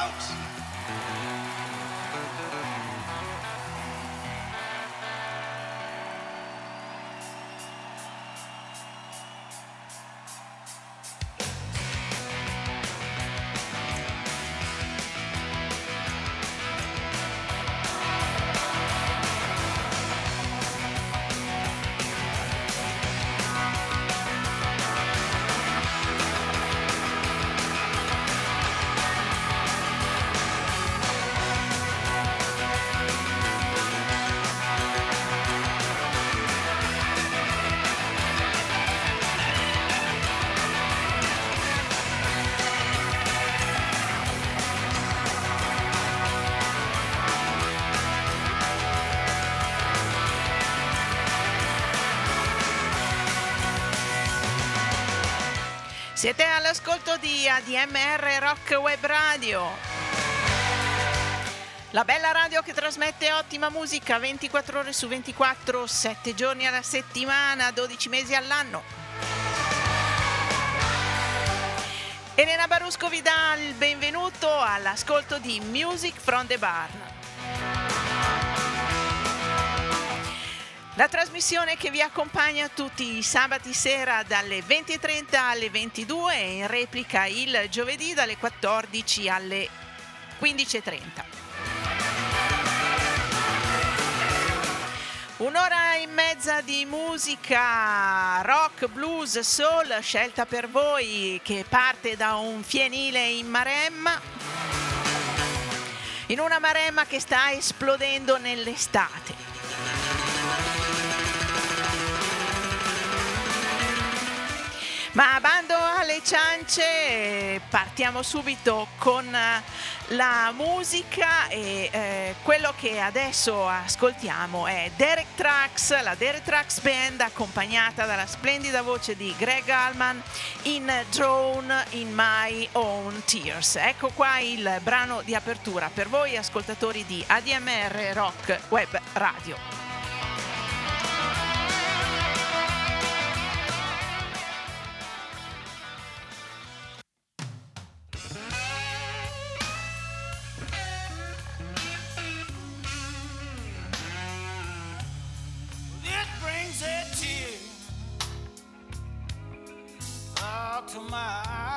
out. Siete all'ascolto di ADMR Rock Web Radio. La bella radio che trasmette ottima musica 24 ore su 24, 7 giorni alla settimana, 12 mesi all'anno. Elena Barusco vi dà il benvenuto all'ascolto di Music from the Barn. La trasmissione che vi accompagna tutti i sabati sera dalle 20.30 alle 22 e in replica il giovedì dalle 14 alle 15.30. Un'ora e mezza di musica rock, blues, soul scelta per voi che parte da un fienile in Maremma. In una Maremma che sta esplodendo nell'estate. Ma bando alle ciance, partiamo subito con la musica e eh, quello che adesso ascoltiamo è Derek Trax, la Derek Trax Band accompagnata dalla splendida voce di Greg Allman in Drone in My Own Tears. Ecco qua il brano di apertura per voi ascoltatori di ADMR Rock Web Radio. To my eyes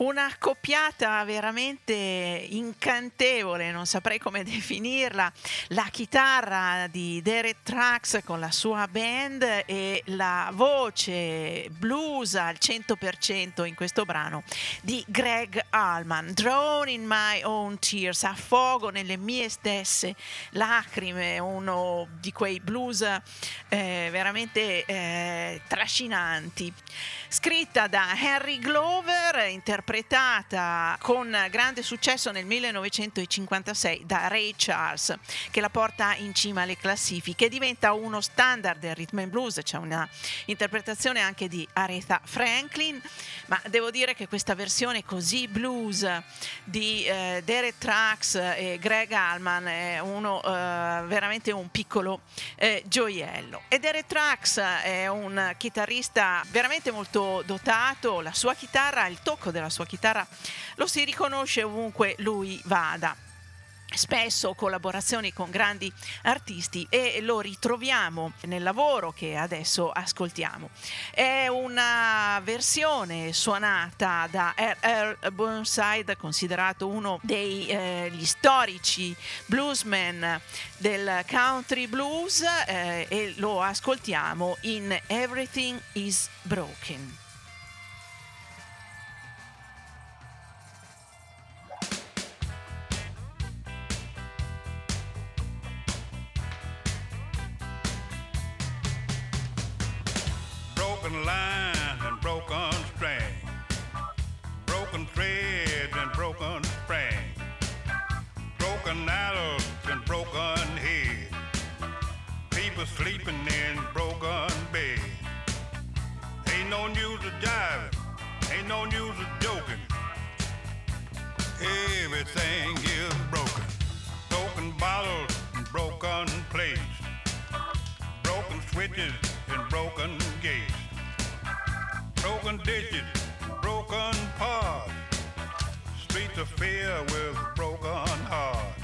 Una coppiata veramente incantevole, non saprei come definirla, la chitarra di Derek Trax con la sua band e la voce blues al 100% in questo brano di Greg Allman, Drawn in My Own Tears, affogo nelle mie stesse lacrime, uno di quei blues eh, veramente eh, trascinanti. Scritta da Henry Glover, interpretata con grande successo nel 1956 da Ray Charles, che la porta in cima alle classifiche, diventa uno standard del rhythm and blues, c'è una interpretazione anche di Aretha Franklin, ma devo dire che questa versione così blues di eh, Derek Trax e Greg Allman è uno, eh, veramente un piccolo eh, gioiello. E Derek Trax è un chitarrista veramente molto dotato, la sua chitarra, il tocco della sua chitarra lo si riconosce ovunque lui vada spesso collaborazioni con grandi artisti e lo ritroviamo nel lavoro che adesso ascoltiamo. È una versione suonata da R.R. Burnside, considerato uno degli eh, storici bluesmen del country blues eh, e lo ascoltiamo in Everything is Broken. Broken lines and broken strings, broken threads and broken springs, broken arrows and broken heads, people sleeping in broken beds. Ain't no use of jiving, ain't no use of joking. Everything is broken, broken bottles and broken plates, broken switches and broken gates broken ditches, broken paths, streets of fear with broken hearts.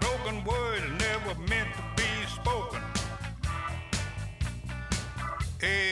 Broken words never meant to be spoken. Everything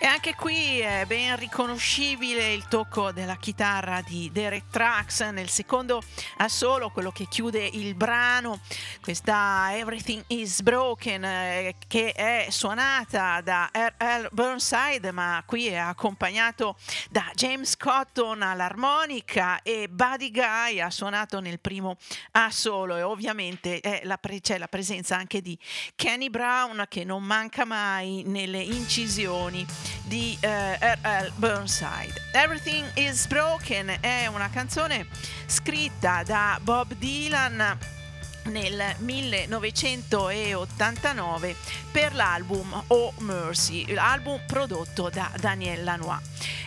E anche qui è ben riconoscibile il tocco della chitarra di Derek Trax nel secondo assolo, quello che chiude il brano, questa Everything is Broken, eh, che è suonata da R.L. Burnside, ma qui è accompagnato da James Cotton all'armonica e Buddy Guy ha suonato nel primo assolo e ovviamente la pre- c'è la presenza anche di Kenny Brown che non manca mai nelle incisioni di eh, R.L. Burnside. Everything is Broken è una canzone scritta da Bob Dylan nel 1989 per l'album Oh Mercy, l'album prodotto da Daniel Lanois.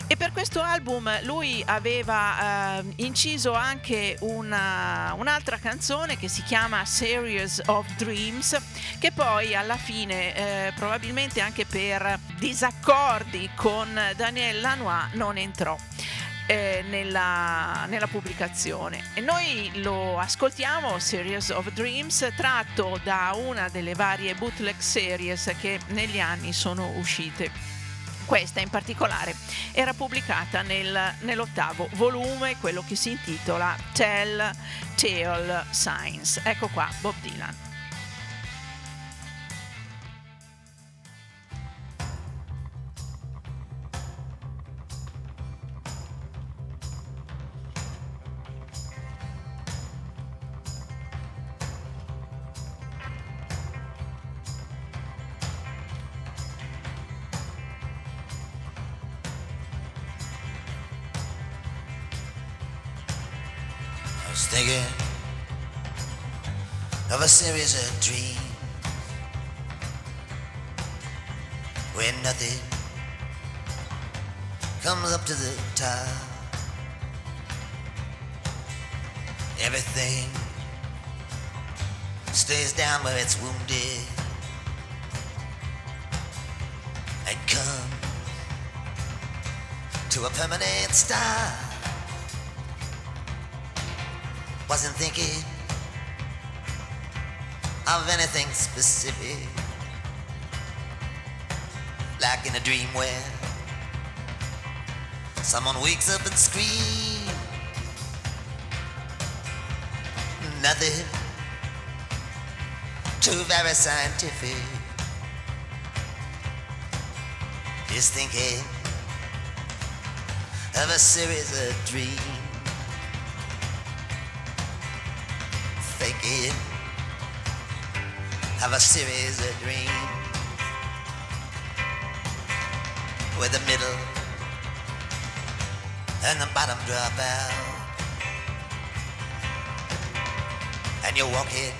E per questo album lui aveva eh, inciso anche una, un'altra canzone che si chiama Series of Dreams, che poi alla fine, eh, probabilmente anche per disaccordi con Daniel Lanois, non entrò. Eh, nella, nella pubblicazione e noi lo ascoltiamo Series of Dreams tratto da una delle varie bootleg series che negli anni sono uscite questa in particolare era pubblicata nel, nell'ottavo volume, quello che si intitola Tell Tale Signs. Ecco qua Bob Dylan. Series of dreams when nothing comes up to the top. Everything stays down where it's wounded and come to a permanent stop. Wasn't thinking of anything specific, like in a dream where someone wakes up and screams. Nothing too very scientific. Just thinking of a series of dreams. Thinking of a series of dreams. Where the middle and the bottom drop out. And you're walking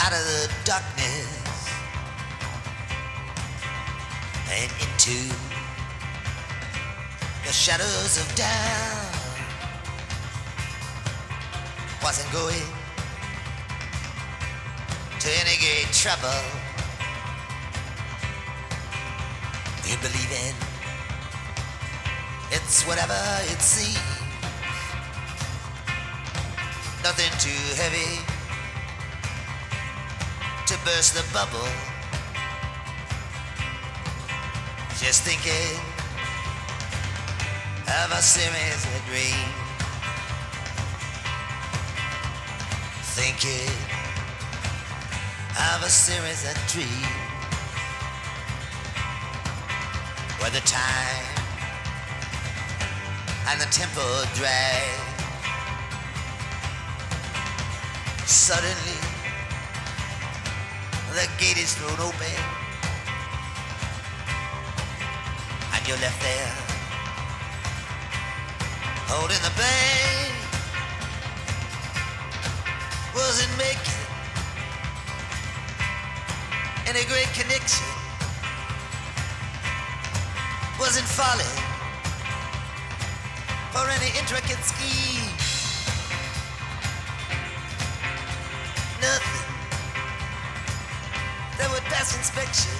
out of the darkness and into the shadows of down. Wasn't going to any great trouble. In it's whatever it seems. Nothing too heavy to burst the bubble. Just thinking of a series of dreams. Thinking of a series of dreams. Where the time and the tempo drag. Suddenly, the gate is thrown open, and you're left there, holding the bag. Wasn't making any great connection. Wasn't falling for any intricate scheme. Nothing that would pass inspection.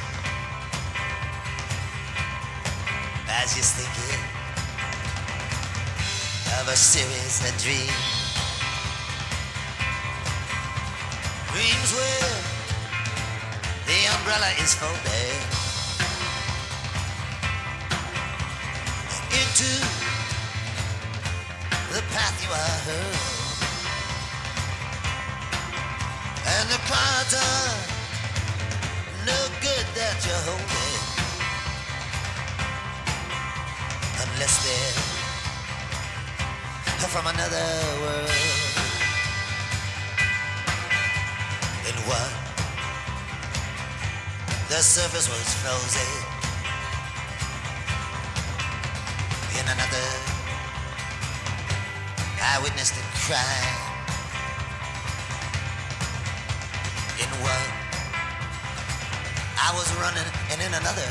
Was just thinking of a series of dreams. Dreams where the umbrella is folded into the path you are hurled. And the cards are no good that you're holding unless they're from another world. The surface was frozen. In another, I witnessed a crime. In one, I was running, and in another,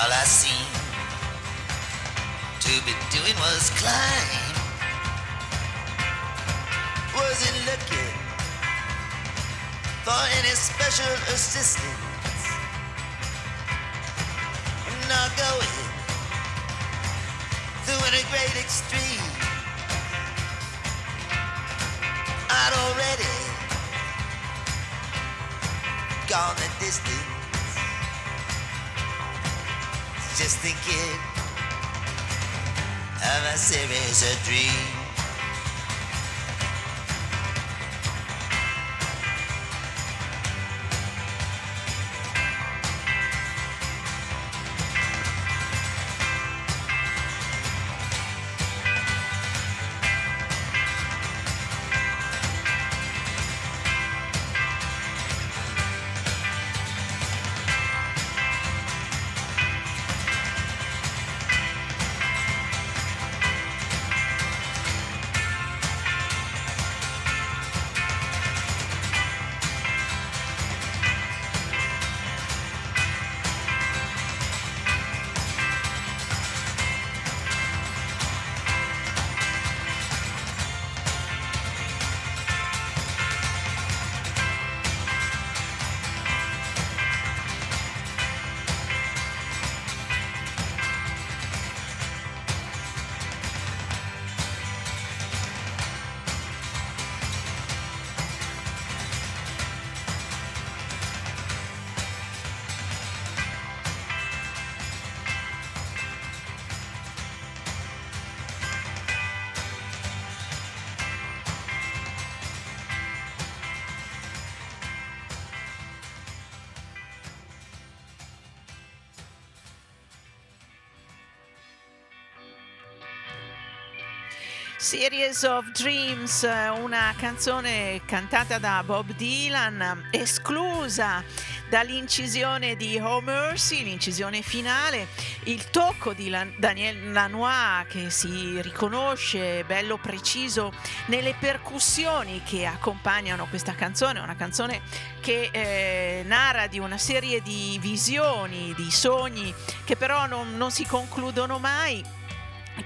all I seemed to be doing was climb. Wasn't looking for any special assistance. I'm not going through any great extreme. I'd already gone the distance. Just thinking of a series of dreams. Series of Dreams, una canzone cantata da Bob Dylan, esclusa dall'incisione di Oh Mercy, l'incisione finale, il tocco di Daniel Lanois che si riconosce bello preciso nelle percussioni che accompagnano questa canzone, una canzone che eh, narra di una serie di visioni, di sogni che però non, non si concludono mai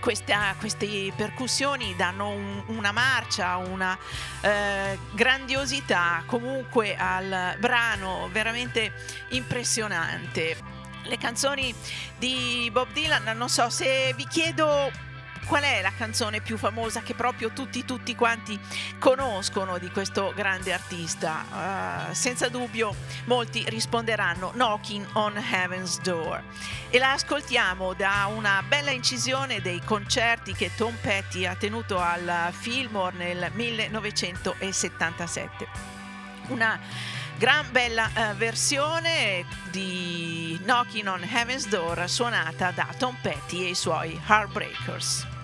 questa, queste percussioni danno un, una marcia, una eh, grandiosità comunque al brano veramente impressionante. Le canzoni di Bob Dylan, non so se vi chiedo qual è la canzone più famosa che proprio tutti, tutti quanti conoscono di questo grande artista? Uh, senza dubbio molti risponderanno Knocking on Heaven's Door e la ascoltiamo da una bella incisione dei concerti che Tom Petty ha tenuto al Fillmore nel 1977. Una gran bella uh, versione di Knocking on Heaven's Door suonata da Tom Petty e i suoi Heartbreakers.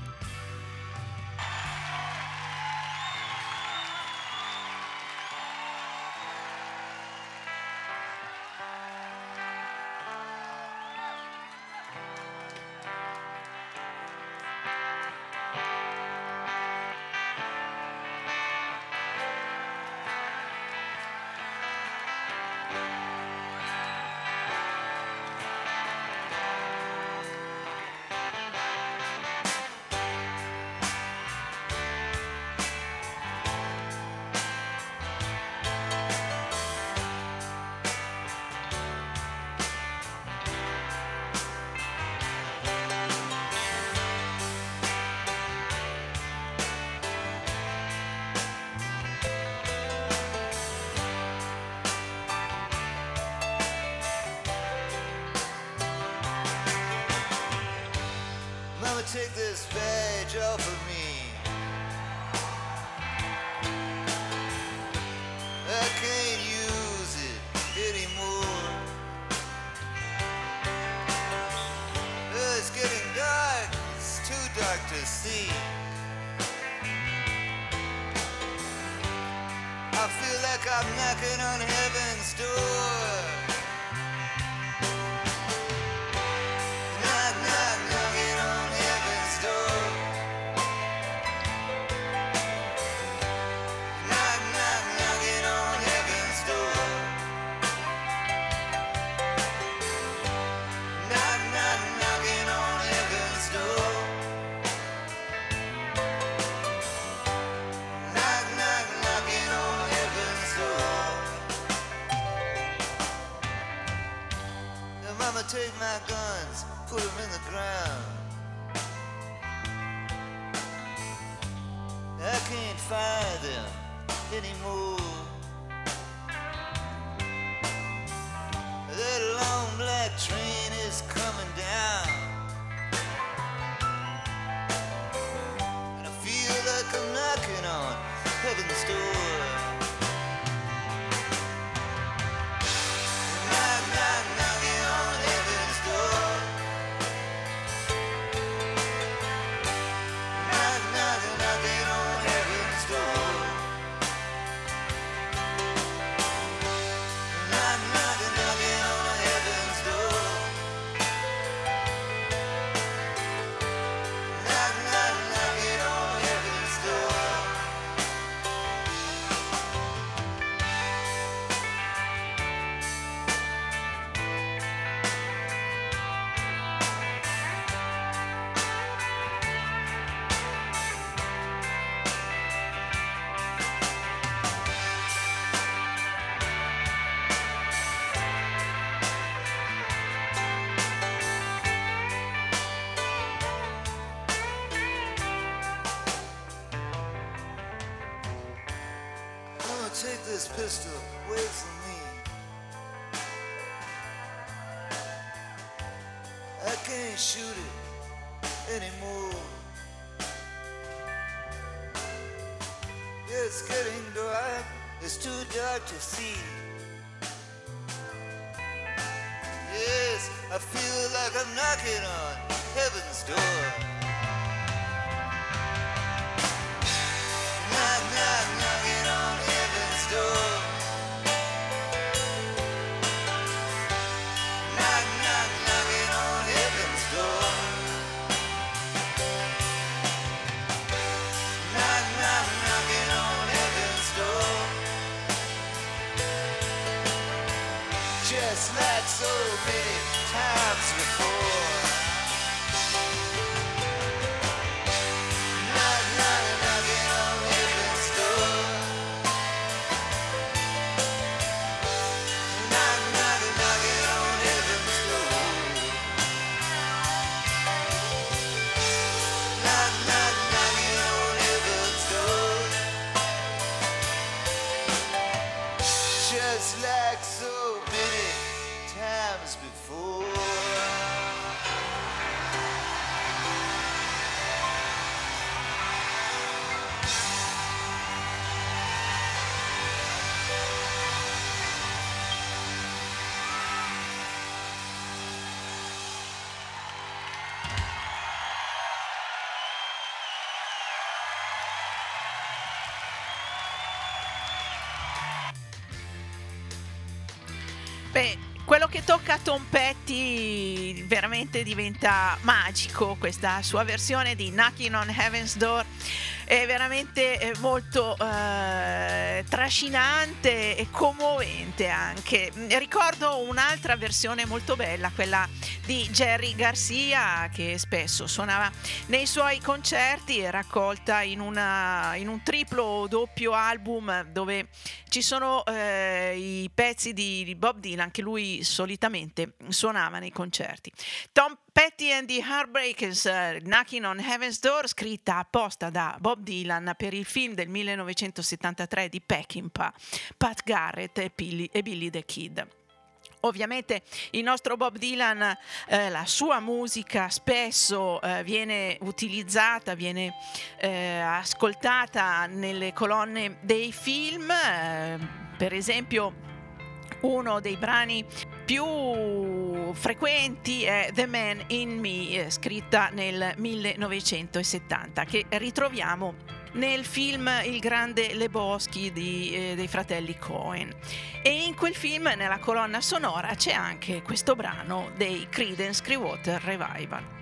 To see. Tocca Tom Petty veramente diventa magico questa sua versione di Knocking on Heaven's Door è veramente eh, molto eh, trascinante e commovente anche. Ricordo un'altra versione molto bella, quella di Jerry Garcia che spesso suonava nei suoi concerti e raccolta in, una, in un triplo o doppio album dove ci sono eh, i pezzi di Bob Dylan che lui solitamente suonava nei concerti. Tom Petty and the Heartbreakers, uh, Knocking on Heaven's Door, scritta apposta da Bob Dylan per il film del 1973 di Peckinpah, Pat Garrett e Billy, e Billy the Kid. Ovviamente il nostro Bob Dylan, eh, la sua musica spesso eh, viene utilizzata, viene eh, ascoltata nelle colonne dei film, eh, per esempio uno dei brani più frequenti è The Man in Me, eh, scritta nel 1970, che ritroviamo nel film Il grande Lebowski di, eh, dei fratelli Cohen. E in quel film, nella colonna sonora, c'è anche questo brano dei Creedence Clearwater Revival.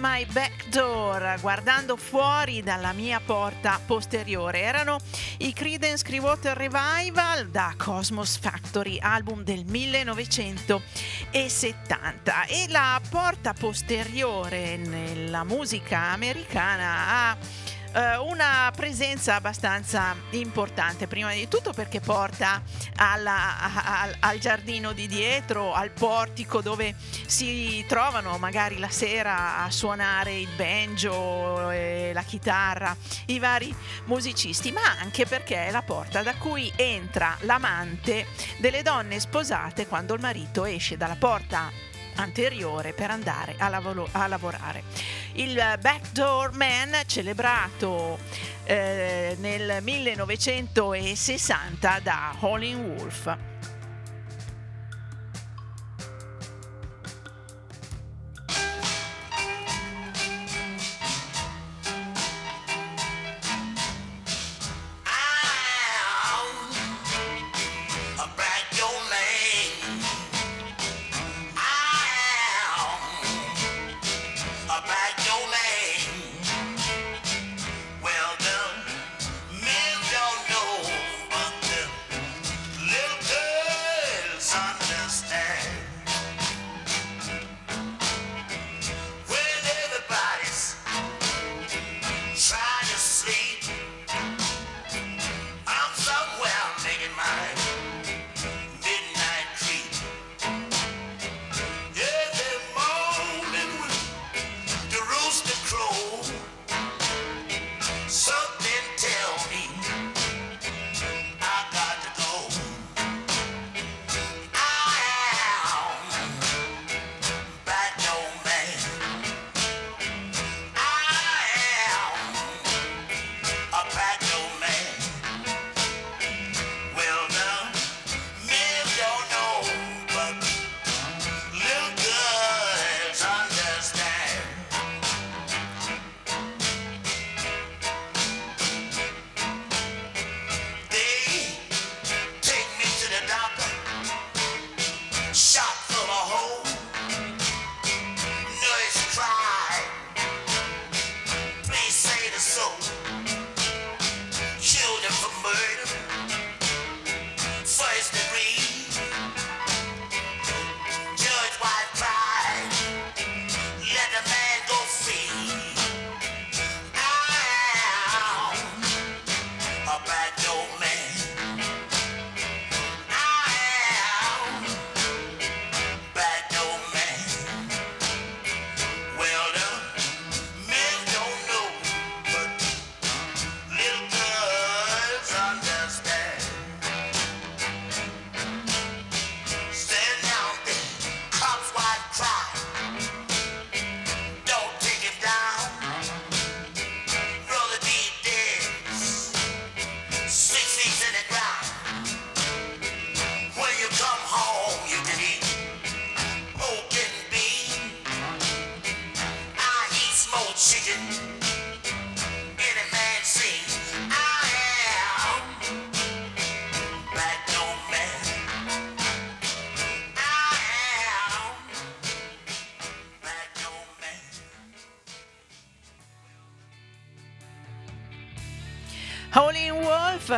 My Back Door, guardando fuori dalla mia porta posteriore. Erano i Creedence Clearwater Revival da Cosmos Factory, album del 1970. E la porta posteriore nella musica americana ha eh, una presenza abbastanza importante, prima di tutto perché porta alla, al, al, giardino di dietro, al portico dove si trovano magari la sera a suonare il banjo, e la chitarra, i vari musicisti, ma anche perché è la porta da cui entra l'amante delle donne sposate quando il marito esce dalla porta anteriore per andare a, lavoro- a lavorare. Il Backdoor Man celebrato eh, nel 1960 da Howlin' Wolf.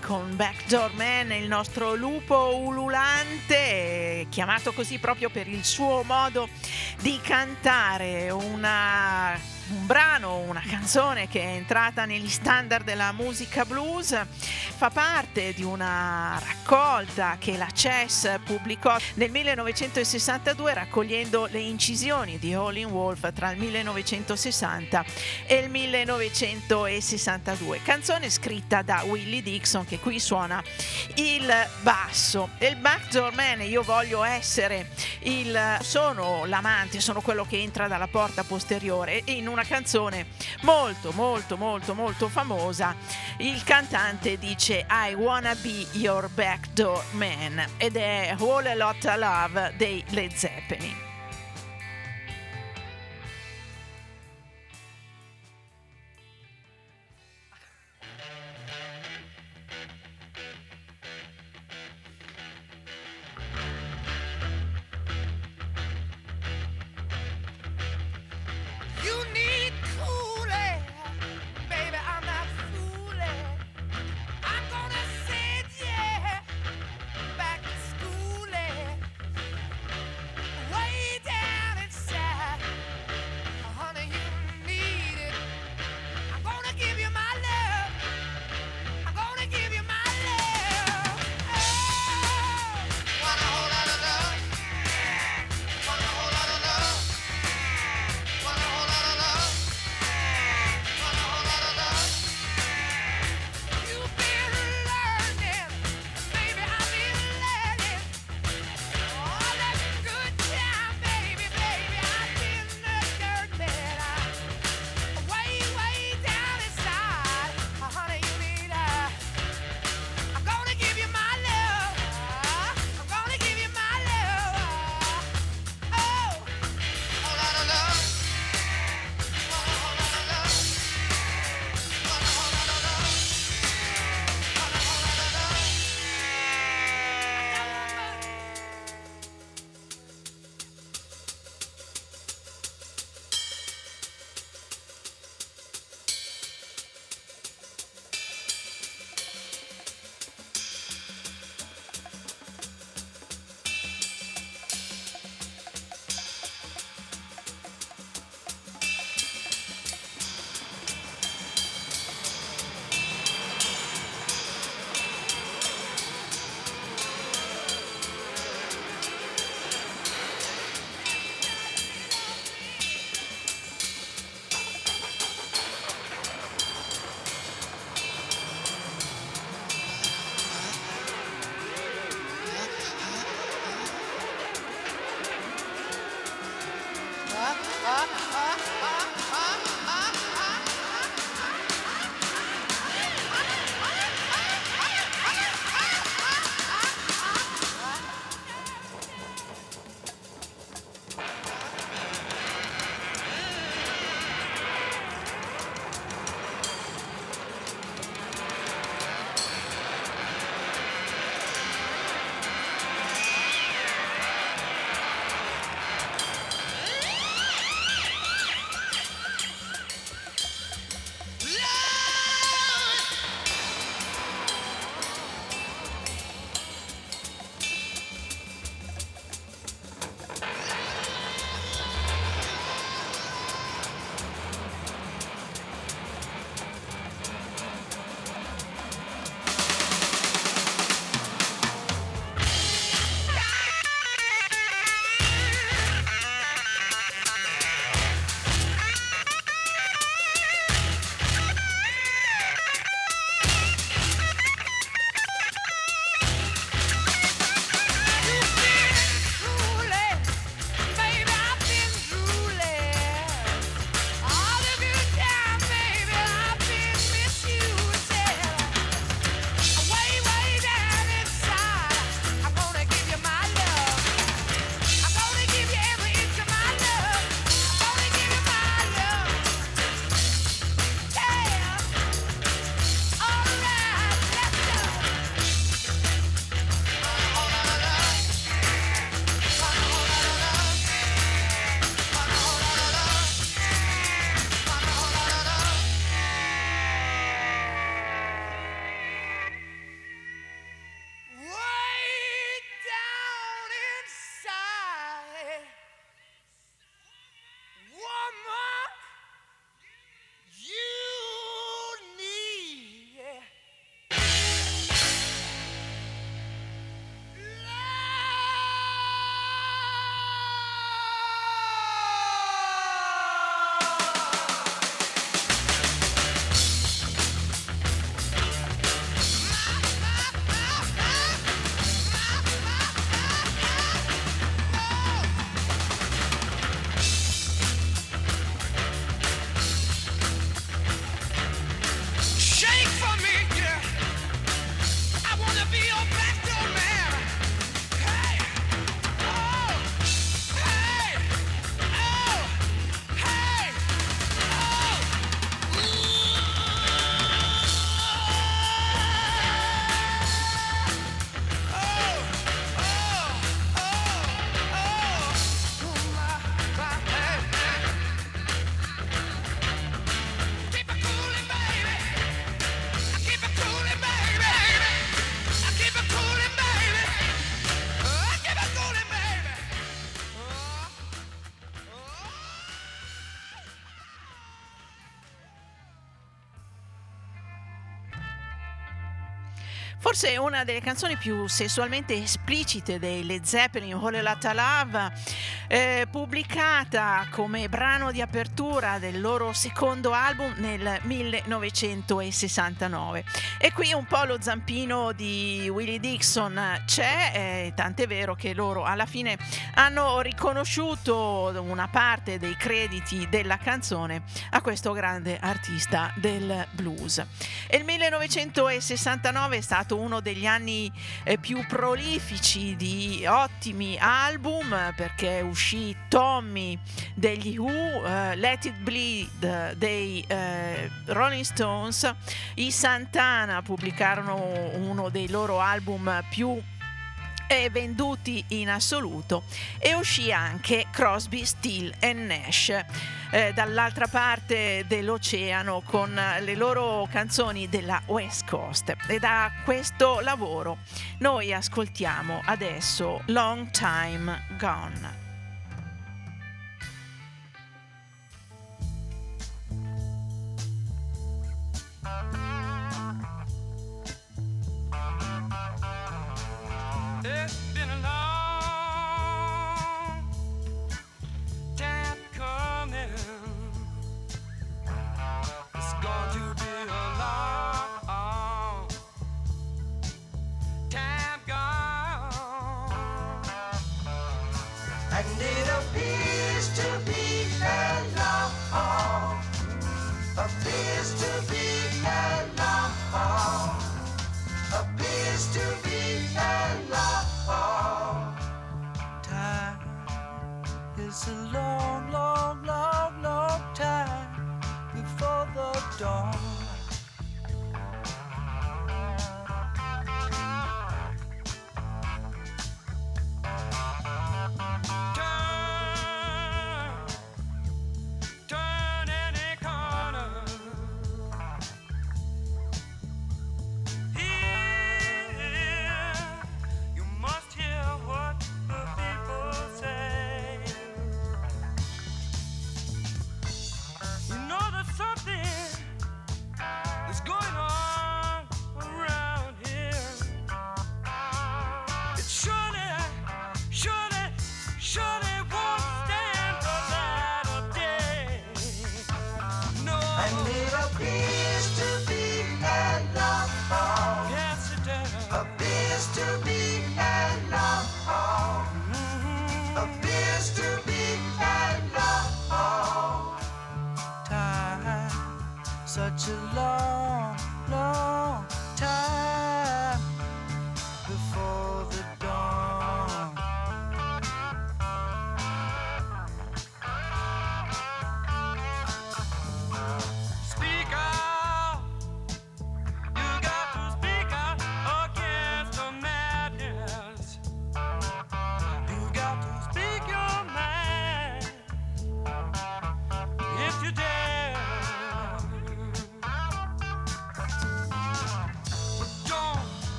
Con Backdoor Man, il nostro lupo ululante, chiamato così proprio per il suo modo di cantare. Una un brano, una canzone che è entrata negli standard della musica blues, fa parte di una raccolta che la Chess pubblicò nel 1962 raccogliendo le incisioni di Howlin' Wolf tra il 1960 e il 1962. Canzone scritta da Willie Dixon che qui suona il basso. Il Backdoor Man, io voglio essere il sono l'amante, sono quello che entra dalla porta posteriore in una canzone molto molto molto molto famosa il cantante dice I wanna be your backdoor man ed è All a Lot of Love dei Led Zeppelin Forse una delle canzoni più sessualmente esplicite dei Led Zeppelin, Hole Lotta Love, eh, pubblicata come brano di apertura del loro secondo album nel 1969. E qui un po' lo zampino di Willie Dixon c'è, eh, tant'è vero che loro alla fine hanno riconosciuto una parte dei crediti della canzone a questo grande artista del blues. E il 1969 è stato uno degli anni eh, più prolifici di ottimi album perché uscì Tommy degli Who, eh, Let It Bleed dei eh, Rolling Stones, i Santana pubblicarono uno dei loro album più e venduti in assoluto. E uscì anche Crosby, Steel e Nash eh, dall'altra parte dell'oceano con le loro canzoni della West Coast. E da questo lavoro noi ascoltiamo adesso Long Time Gone. Yeah.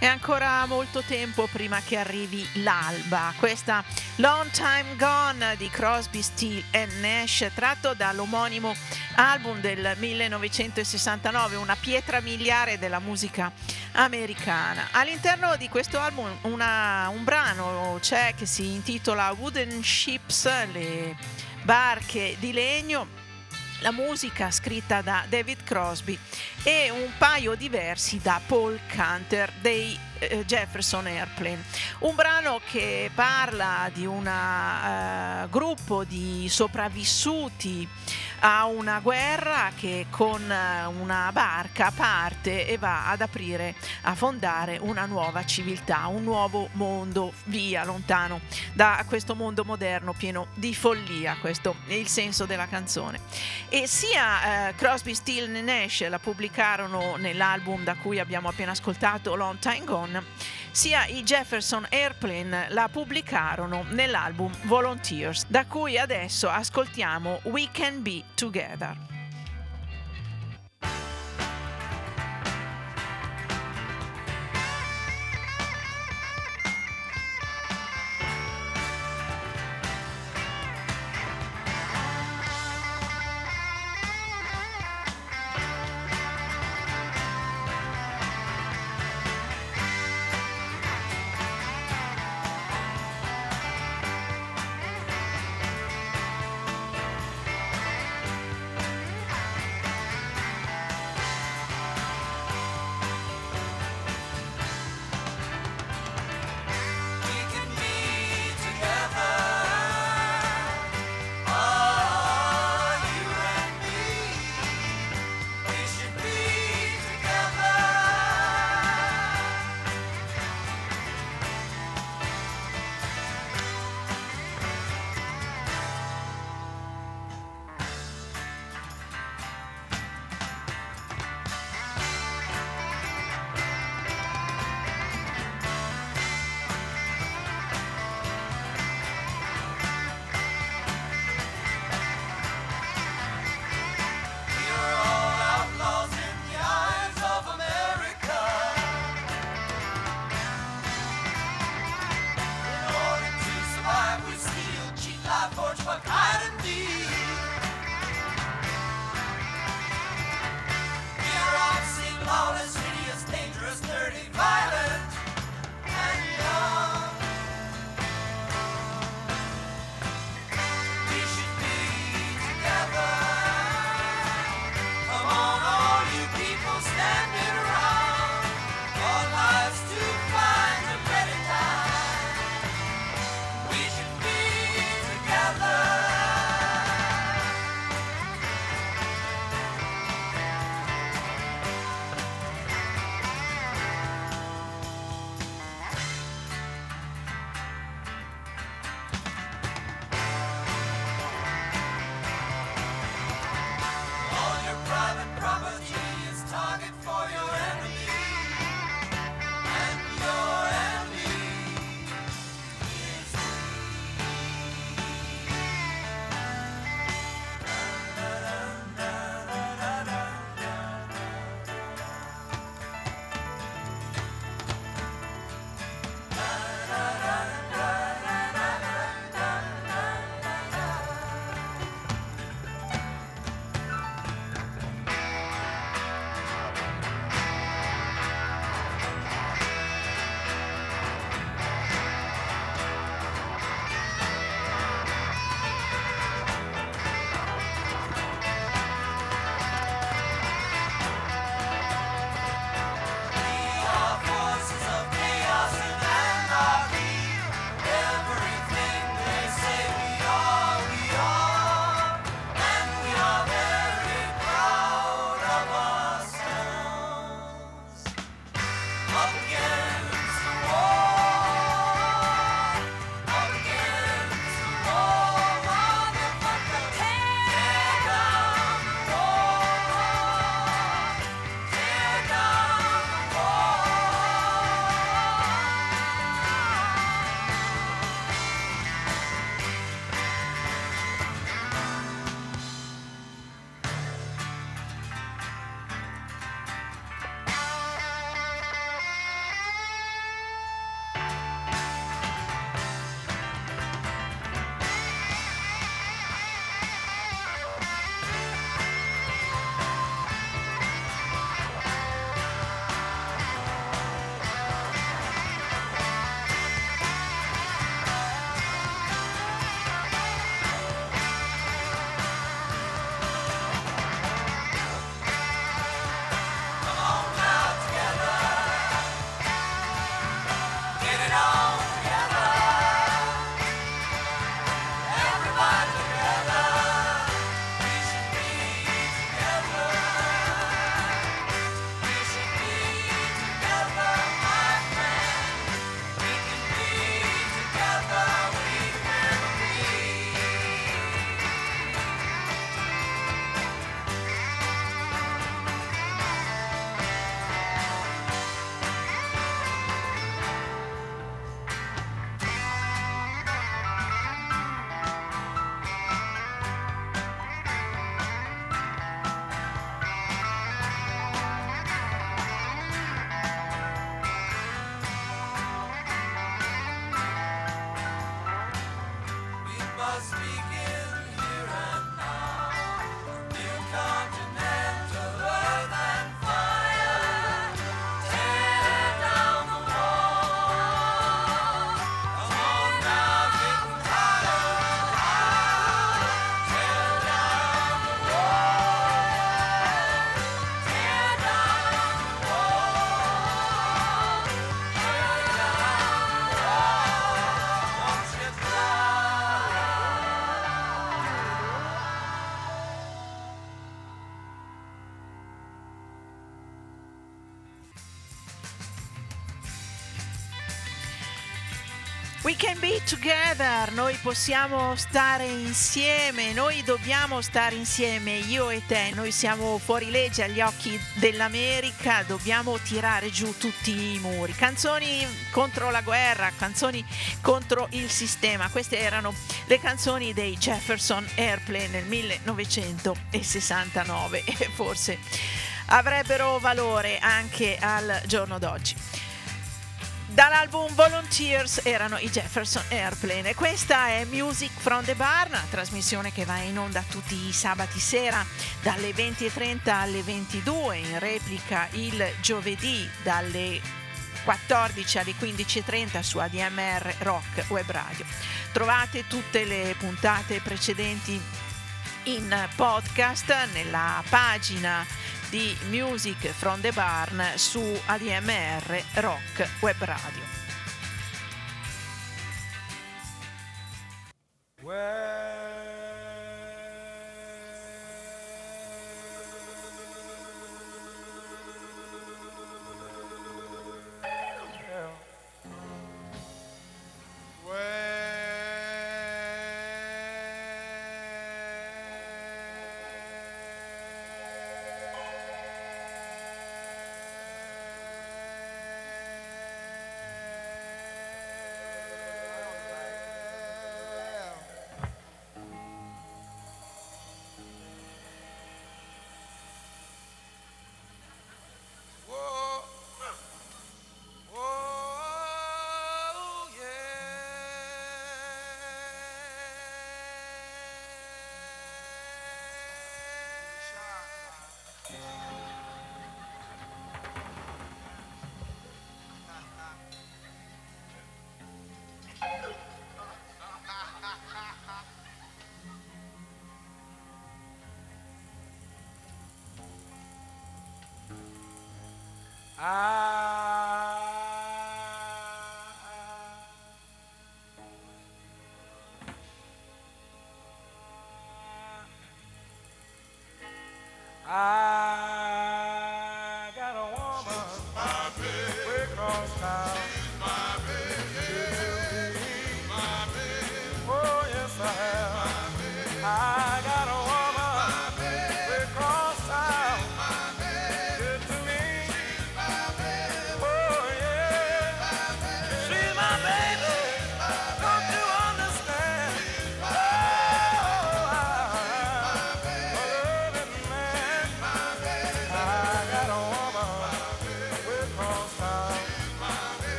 È ancora molto tempo prima che arrivi l'alba. Questa Long Time Gone di Crosby, Steele e Nash, tratto dall'omonimo album del 1969, una pietra miliare della musica americana. All'interno di questo album una, un brano c'è che si intitola Wooden Ships, le barche di legno la musica scritta da David Crosby e un paio di versi da Paul Canter dei Jefferson Airplane. Un brano che parla di un uh, gruppo di sopravvissuti a una guerra che con una barca parte e va ad aprire, a fondare una nuova civiltà, un nuovo mondo, via lontano da questo mondo moderno pieno di follia, questo è il senso della canzone. E sia eh, Crosby, Steele e Nash la pubblicarono nell'album da cui abbiamo appena ascoltato Long Time Gone, sia i Jefferson Airplane la pubblicarono nell'album Volunteers, da cui adesso ascoltiamo We Can Be Together. Stahlforge verkleiden die. Can be together, noi possiamo stare insieme, noi dobbiamo stare insieme, io e te, noi siamo fuori legge agli occhi dell'America, dobbiamo tirare giù tutti i muri. Canzoni contro la guerra, canzoni contro il sistema, queste erano le canzoni dei Jefferson Airplane nel 1969 e forse avrebbero valore anche al giorno d'oggi. Dall'album Volunteers erano i Jefferson Airplane e questa è Music from the Bar, una trasmissione che va in onda tutti i sabati sera dalle 20.30 alle 22, in replica il giovedì dalle 14 alle 15.30 su ADMR Rock Web Radio. Trovate tutte le puntate precedenti in podcast nella pagina di Music from the Barn su ADMR Rock Web Radio.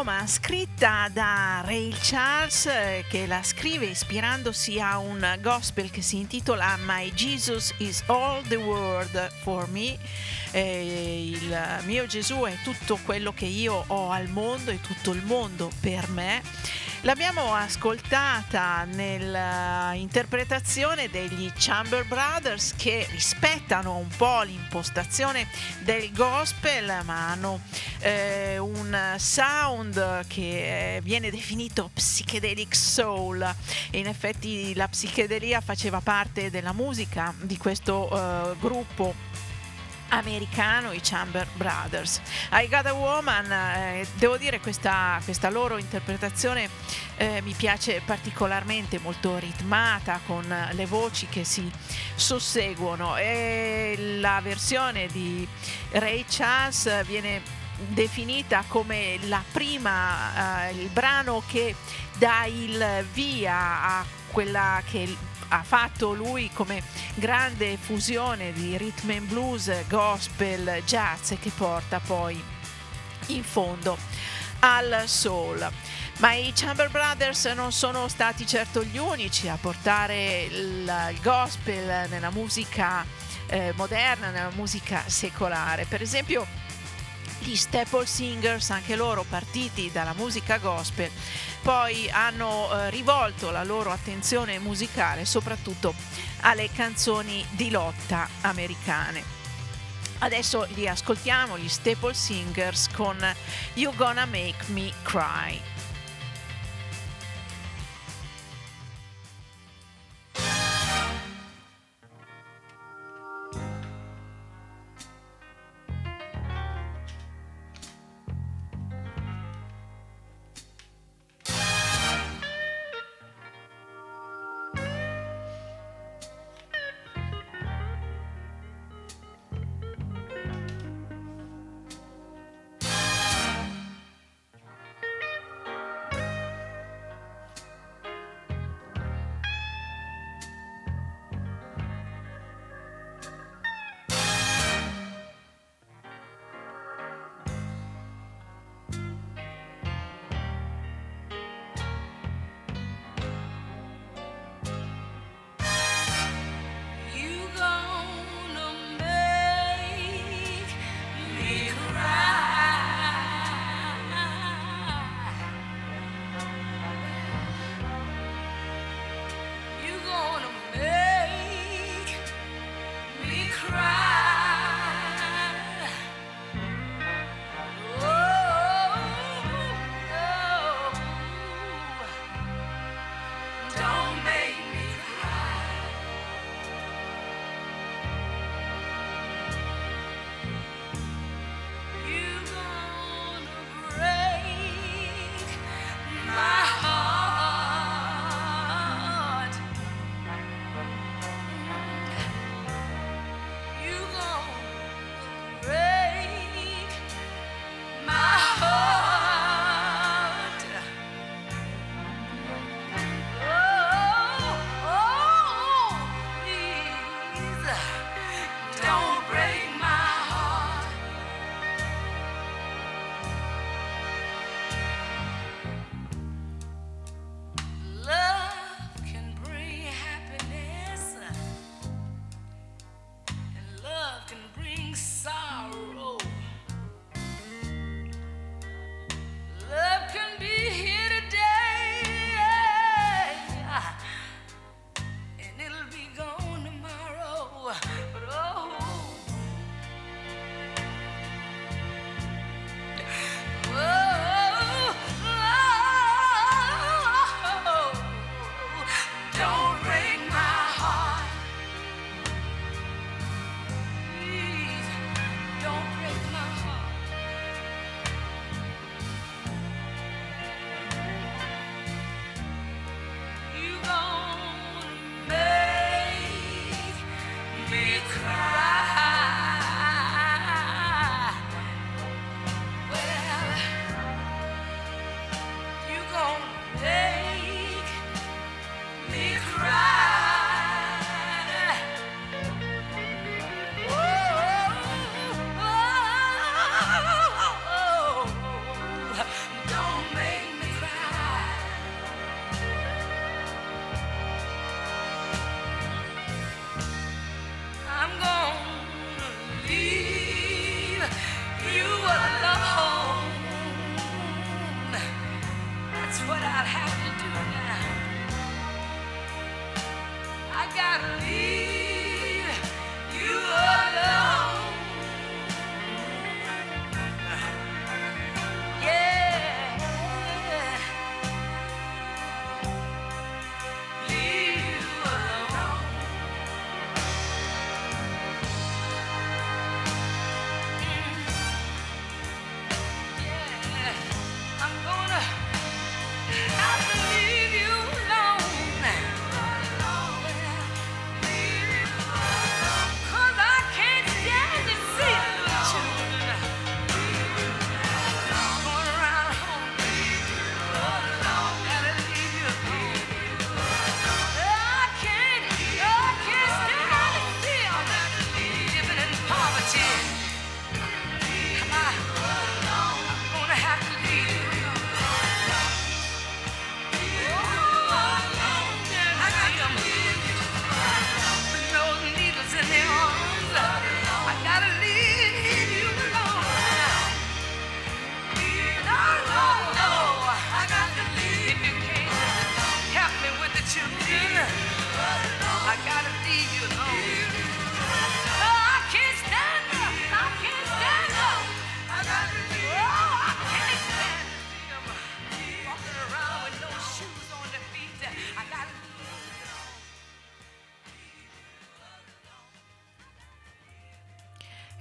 Got a Woman, scritta da Ray Charles, eh, che la scrive ispirandosi a un gospel che si intitola My Jesus is All the World for Me. Eh, il mio Gesù è tutto quello che io ho al mondo e tutto il mondo per me. L'abbiamo ascoltata nell'interpretazione degli Chamber Brothers che rispettano un po' l'impostazione del gospel ma hanno eh, un sound che viene definito psychedelic soul. In effetti la psichedelia faceva parte della musica di questo eh, gruppo americano, i Chamber Brothers. I Got a Woman, eh, devo dire questa, questa loro interpretazione eh, mi piace particolarmente, molto ritmata, con le voci che si susseguono e la versione di Ray Charles viene definita come la prima, eh, il brano che dà il via a quella che ha fatto lui come grande fusione di rhythm and blues, gospel, jazz che porta poi in fondo al soul. Ma i Chamber Brothers non sono stati certo gli unici a portare il, gospel nella musica eh, moderna, nella musica secolare. Per esempio, gli Staple Singers, anche loro partiti dalla musica gospel, poi hanno eh, rivolto la loro attenzione musicale soprattutto alle canzoni di lotta americane. Adesso li ascoltiamo, gli Staple Singers con You Gonna Make Me Cry.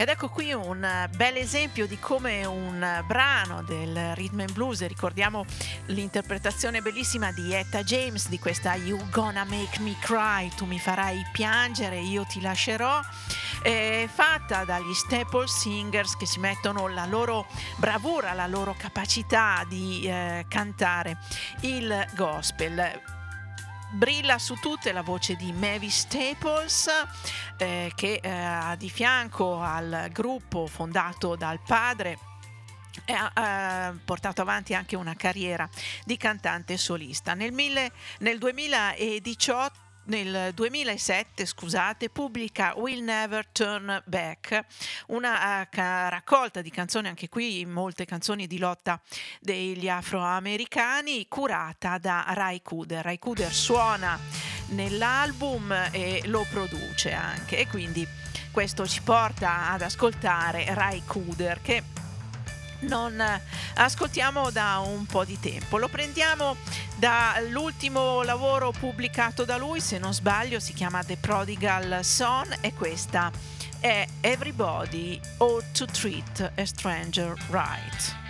Ed ecco qui un bel esempio di come un brano del rhythm and blues, ricordiamo l'interpretazione bellissima di Etta James di questa You Gonna Make Me Cry, tu mi farai piangere, io ti lascerò, è fatta dagli Staple Singers che si mettono la loro bravura, la loro capacità di eh, cantare il gospel. Brilla su tutte la voce di Mavis Staples eh, che eh, di fianco al gruppo fondato dal padre ha portato avanti anche una carriera di cantante solista. Nel, mille, nel 2018 nel 2007 scusate, pubblica Will Never Turn Back, una uh, raccolta di canzoni, anche qui molte canzoni di lotta degli afroamericani, curata da Rai Kuder. Rai Kuder suona nell'album e lo produce anche e quindi questo ci porta ad ascoltare Rai Kuder che non ascoltiamo da un po' di tempo. Lo prendiamo dall'ultimo lavoro pubblicato da lui, se non sbaglio si chiama The Prodigal Son e questa è Everybody Ought to Treat a Stranger Right.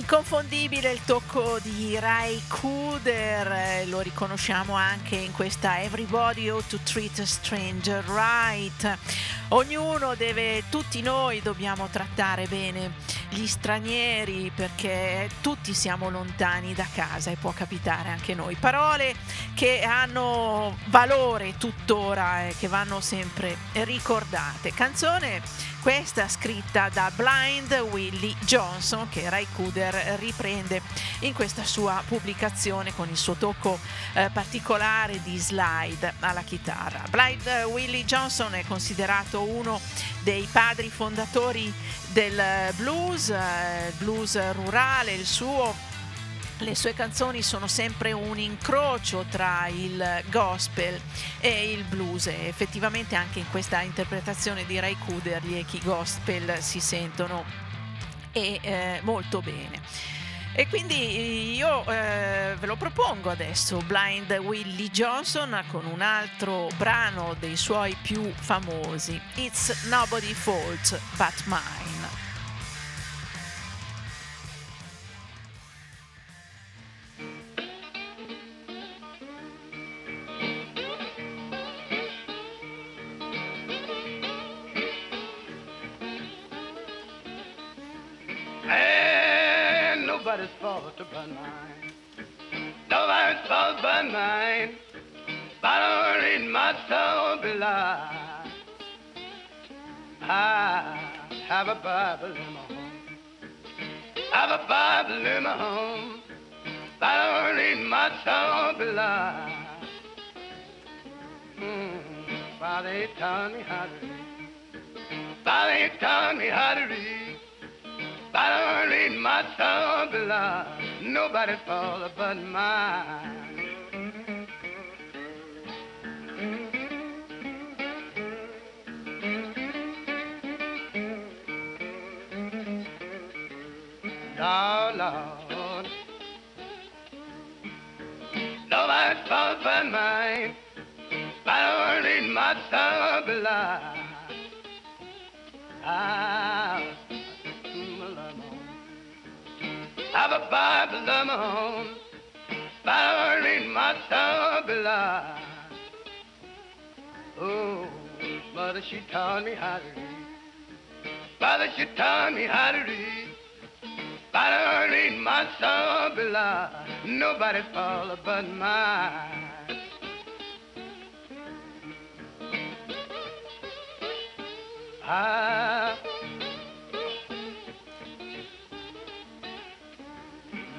Inconfondibile il tocco di Ray Cooder, eh, lo riconosciamo anche in questa Everybody Ought to Treat a Stranger Right. Ognuno deve, tutti noi dobbiamo trattare bene gli stranieri perché tutti siamo lontani da casa e può capitare anche noi. Parole che hanno valore tuttora e che vanno sempre ricordate. Canzone questa scritta da Blind Willie Johnson che Ray Cooder riprende in questa sua pubblicazione con il suo tocco eh, particolare di slide alla chitarra. Blind Willie Johnson è considerato uno dei padri fondatori del blues, eh, blues rurale, il suo le sue canzoni sono sempre un incrocio tra il gospel e il blues e effettivamente anche in questa interpretazione di Ray Cooder gli echi gospel si sentono e eh, molto bene. E quindi io eh, ve lo propongo adesso, Blind Willie Johnson con un altro brano dei suoi più famosi, It's Nobody Fault But Mine. Below nobody's fault but mine. Oh, Lord. Nobody's fault but mine. I don't read my below. Ah. have a Bible of my soul. Oh, mother, she taught me how to read. Father, she taught me how to read. In my belong. Nobody's fault but mine. Ah.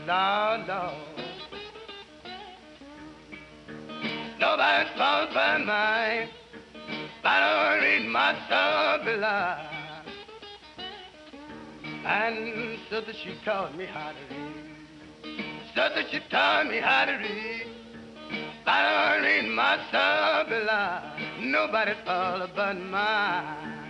Lord, No, Nobody's fault but mine. I don't read my below. And so that she taught me how to read. So that she taught me how to read. I don't read my below. Nobody's fault but mine.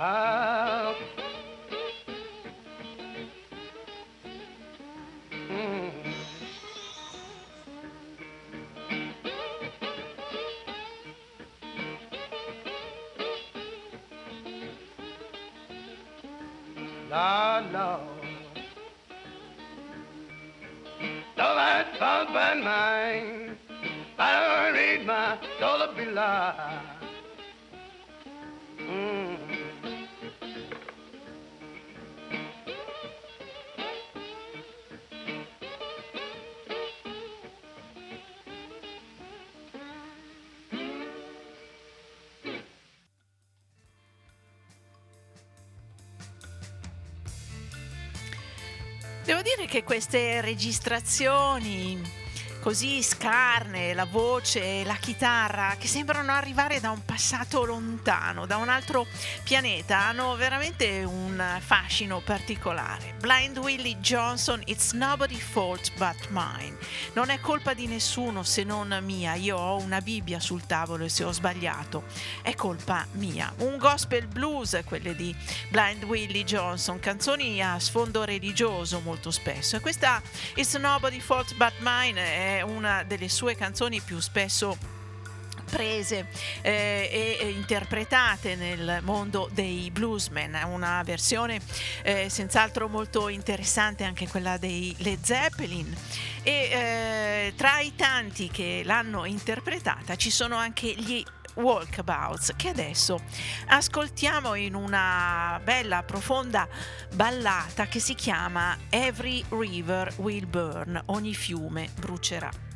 House. Mm. Lord, Lord. Though I thought by mine, I don't read my soul be che queste registrazioni così scarne, la voce, la chitarra, che sembrano arrivare da un passato lontano, da un altro pianeta, hanno veramente un fascino particolare. Blind Willie Johnson, It's Nobody's Fault But Mine. Non è colpa di nessuno se non mia, io ho una Bibbia sul tavolo e se ho sbagliato è colpa mia. Un gospel blues, quelle di Blind Willie Johnson, canzoni a sfondo religioso molto spesso. E questa It's Nobody's Fault But Mine è una delle sue canzoni più spesso prese eh, e interpretate nel mondo dei bluesmen, una versione eh, senz'altro molto interessante anche quella dei Led Zeppelin. E eh, tra i tanti che l'hanno interpretata ci sono anche gli Walkabouts che adesso ascoltiamo in una bella profonda ballata che si chiama Every River Will Burn, ogni fiume brucerà.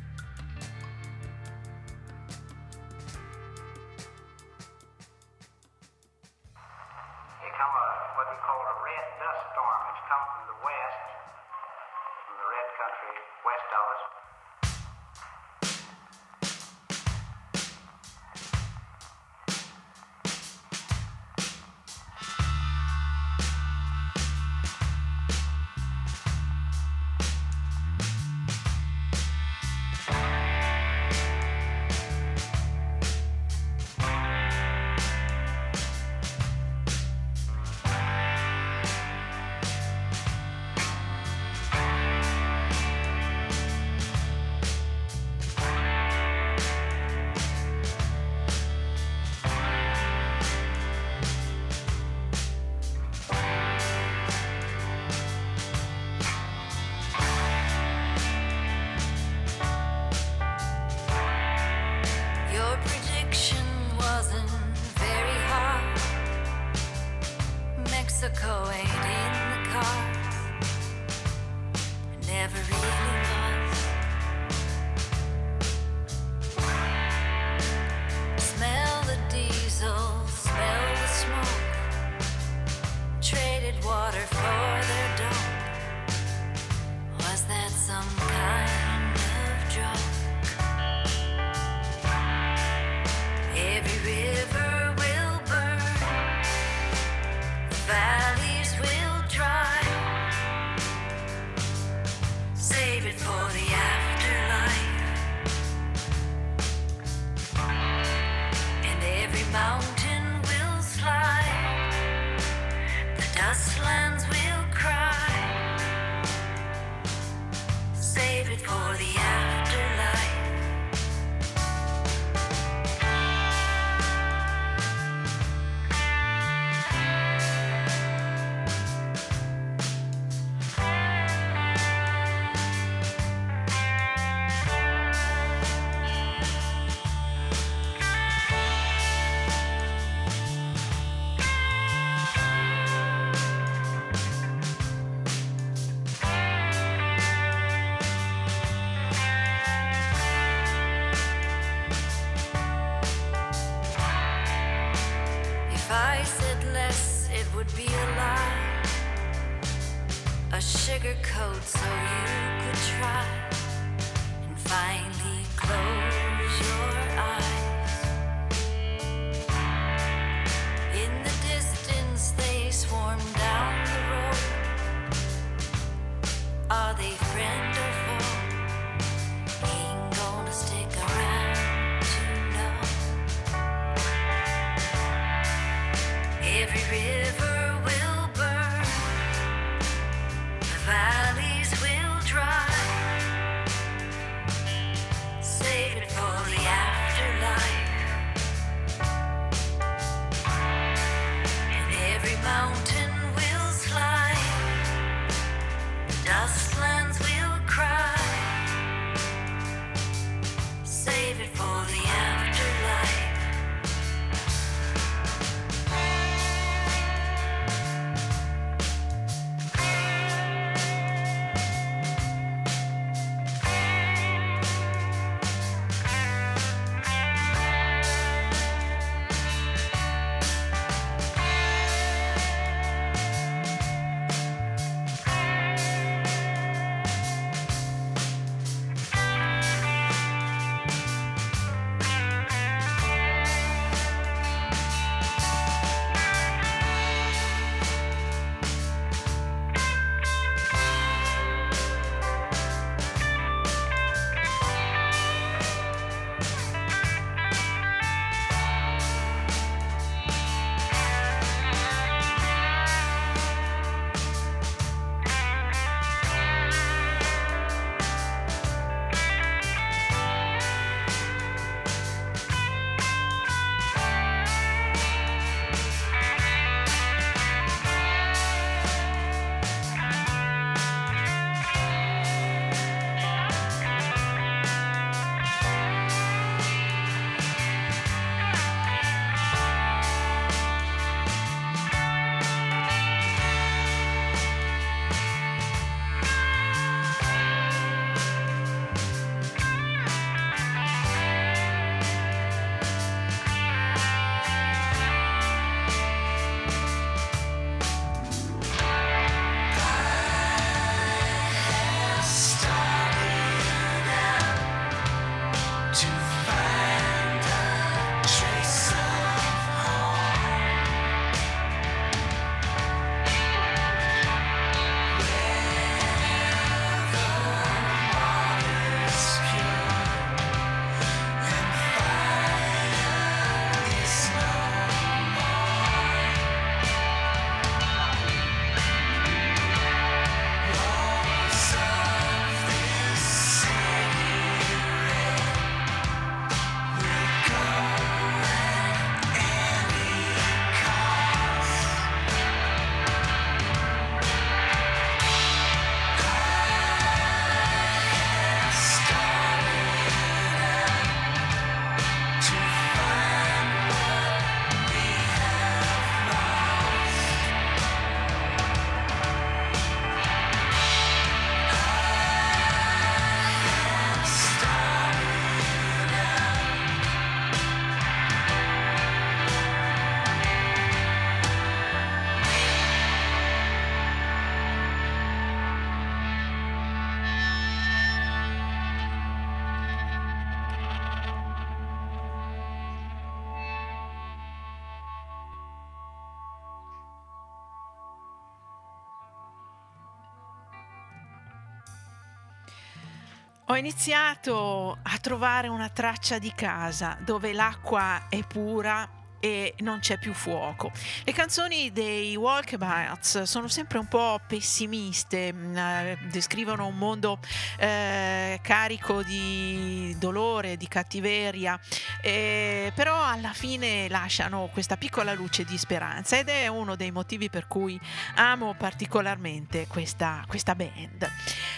Ho iniziato a trovare una traccia di casa dove l'acqua è pura e non c'è più fuoco. Le canzoni dei Walkabouts sono sempre un po' pessimiste, mm, eh, descrivono un mondo eh, carico di dolore, di cattiveria, eh, però alla fine lasciano questa piccola luce di speranza ed è uno dei motivi per cui amo particolarmente questa, questa band.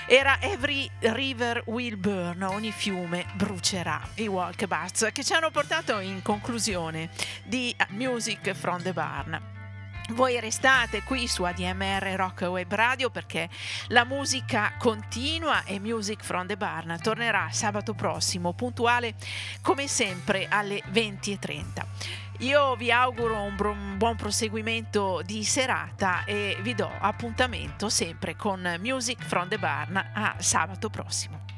Era Every River Will Burn, ogni fiume brucerà, i Walkabouts, che ci hanno portato in conclusione di Music from the Barn. Voi restate qui su ADMR Rock Web Radio perché la musica continua e Music from the Barn tornerà sabato prossimo, puntuale come sempre alle 20.30. Io vi auguro un buon proseguimento di serata e vi do appuntamento sempre con Music from the Barn a sabato prossimo.